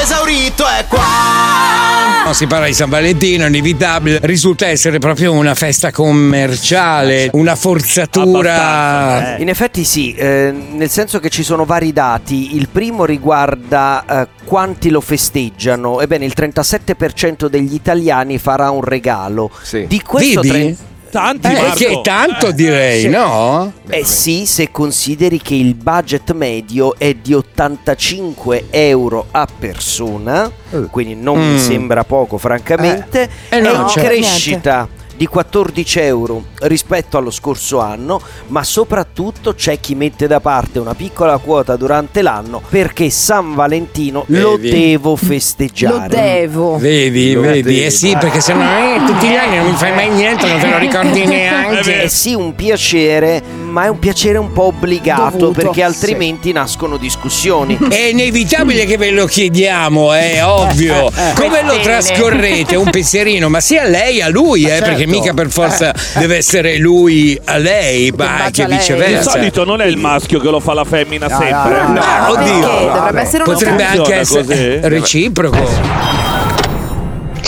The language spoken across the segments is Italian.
esaurito è qua. No, si parla di San Valentino, inevitabile. Risulta essere proprio una festa commerciale, una forzatura. In effetti sì, eh, nel senso che ci sono vari dati. Il primo riguarda eh, quanti lo festeggiano. Ebbene, il 37% degli italiani farà un regalo. Di questo Vedi? tre- Tanti, Eh, Marco. che tanto direi, sì. no? Eh sì, se consideri che il budget medio è di 85 euro a persona, quindi non mi Mm. sembra poco francamente, Eh, eh, è no, in certo. crescita di 14 euro rispetto allo scorso anno, ma soprattutto c'è chi mette da parte una piccola quota durante l'anno perché San Valentino lo Vedi? devo festeggiare. Lo devo. Vedi, Lo vedi, devo. eh sì, perché se no eh, tutti gli anni non mi fai mai niente, non te lo ricordi neanche. Eh sì, un piacere, ma è un piacere un po' obbligato Dovuto, perché altrimenti nascono discussioni. È inevitabile che ve lo chiediamo, è ovvio. Come lo Bene. trascorrete? Un pensierino, ma sia a lei a lui, eh, perché mica per forza deve essere lui a lei, ma anche lei. Di viceversa. solito non è il maschio che lo fa la femmina sempre. no, Ma oddio. perché? Dovrebbe essere Potrebbe anche essere così? reciproco.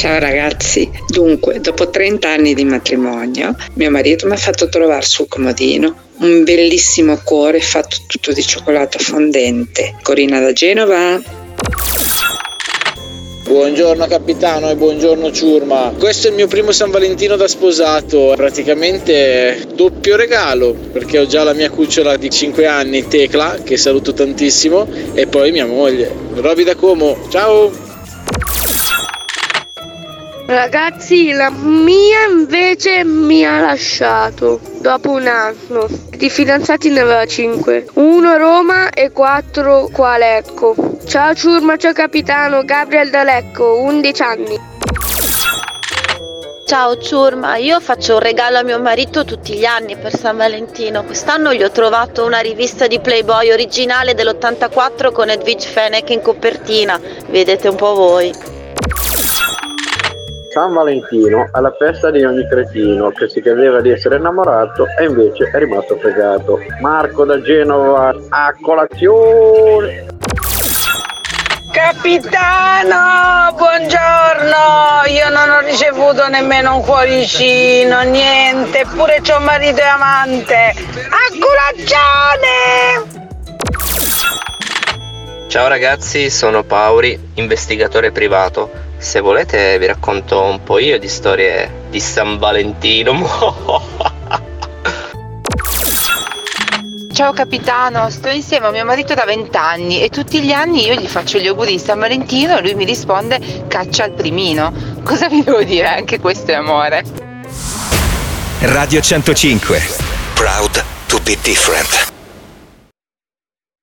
Ciao ragazzi, dunque dopo 30 anni di matrimonio mio marito mi ha fatto trovare sul comodino un bellissimo cuore fatto tutto di cioccolato fondente. Corina da Genova. Buongiorno capitano e buongiorno ciurma. Questo è il mio primo San Valentino da sposato, praticamente doppio regalo perché ho già la mia cucciola di 5 anni, Tecla, che saluto tantissimo, e poi mia moglie. Roby da Como, ciao! Ragazzi, la mia invece mi ha lasciato dopo un anno. Di fidanzati ne aveva 5. Uno a Roma e 4 qua a Lecco. Ciao ciurma, ciao capitano, Gabriel da Lecco, 11 anni. Ciao ciurma, io faccio un regalo a mio marito tutti gli anni per San Valentino. Quest'anno gli ho trovato una rivista di Playboy originale dell'84 con Edwige Fenech in copertina. Vedete un po' voi. San Valentino è la festa di ogni cretino che si credeva di essere innamorato e invece è rimasto fregato. Marco da Genova a colazione. Capitano, buongiorno! Io non ho ricevuto nemmeno un cuoricino, niente, eppure c'ho marito e amante. A colazione! Ciao ragazzi, sono Pauri, investigatore privato. Se volete vi racconto un po' io di storie di San Valentino. Ciao capitano, sto insieme a mio marito da 20 anni e tutti gli anni io gli faccio gli auguri di San Valentino e lui mi risponde caccia al primino. Cosa vi devo dire? Anche questo è amore. Radio 105. Proud to be different.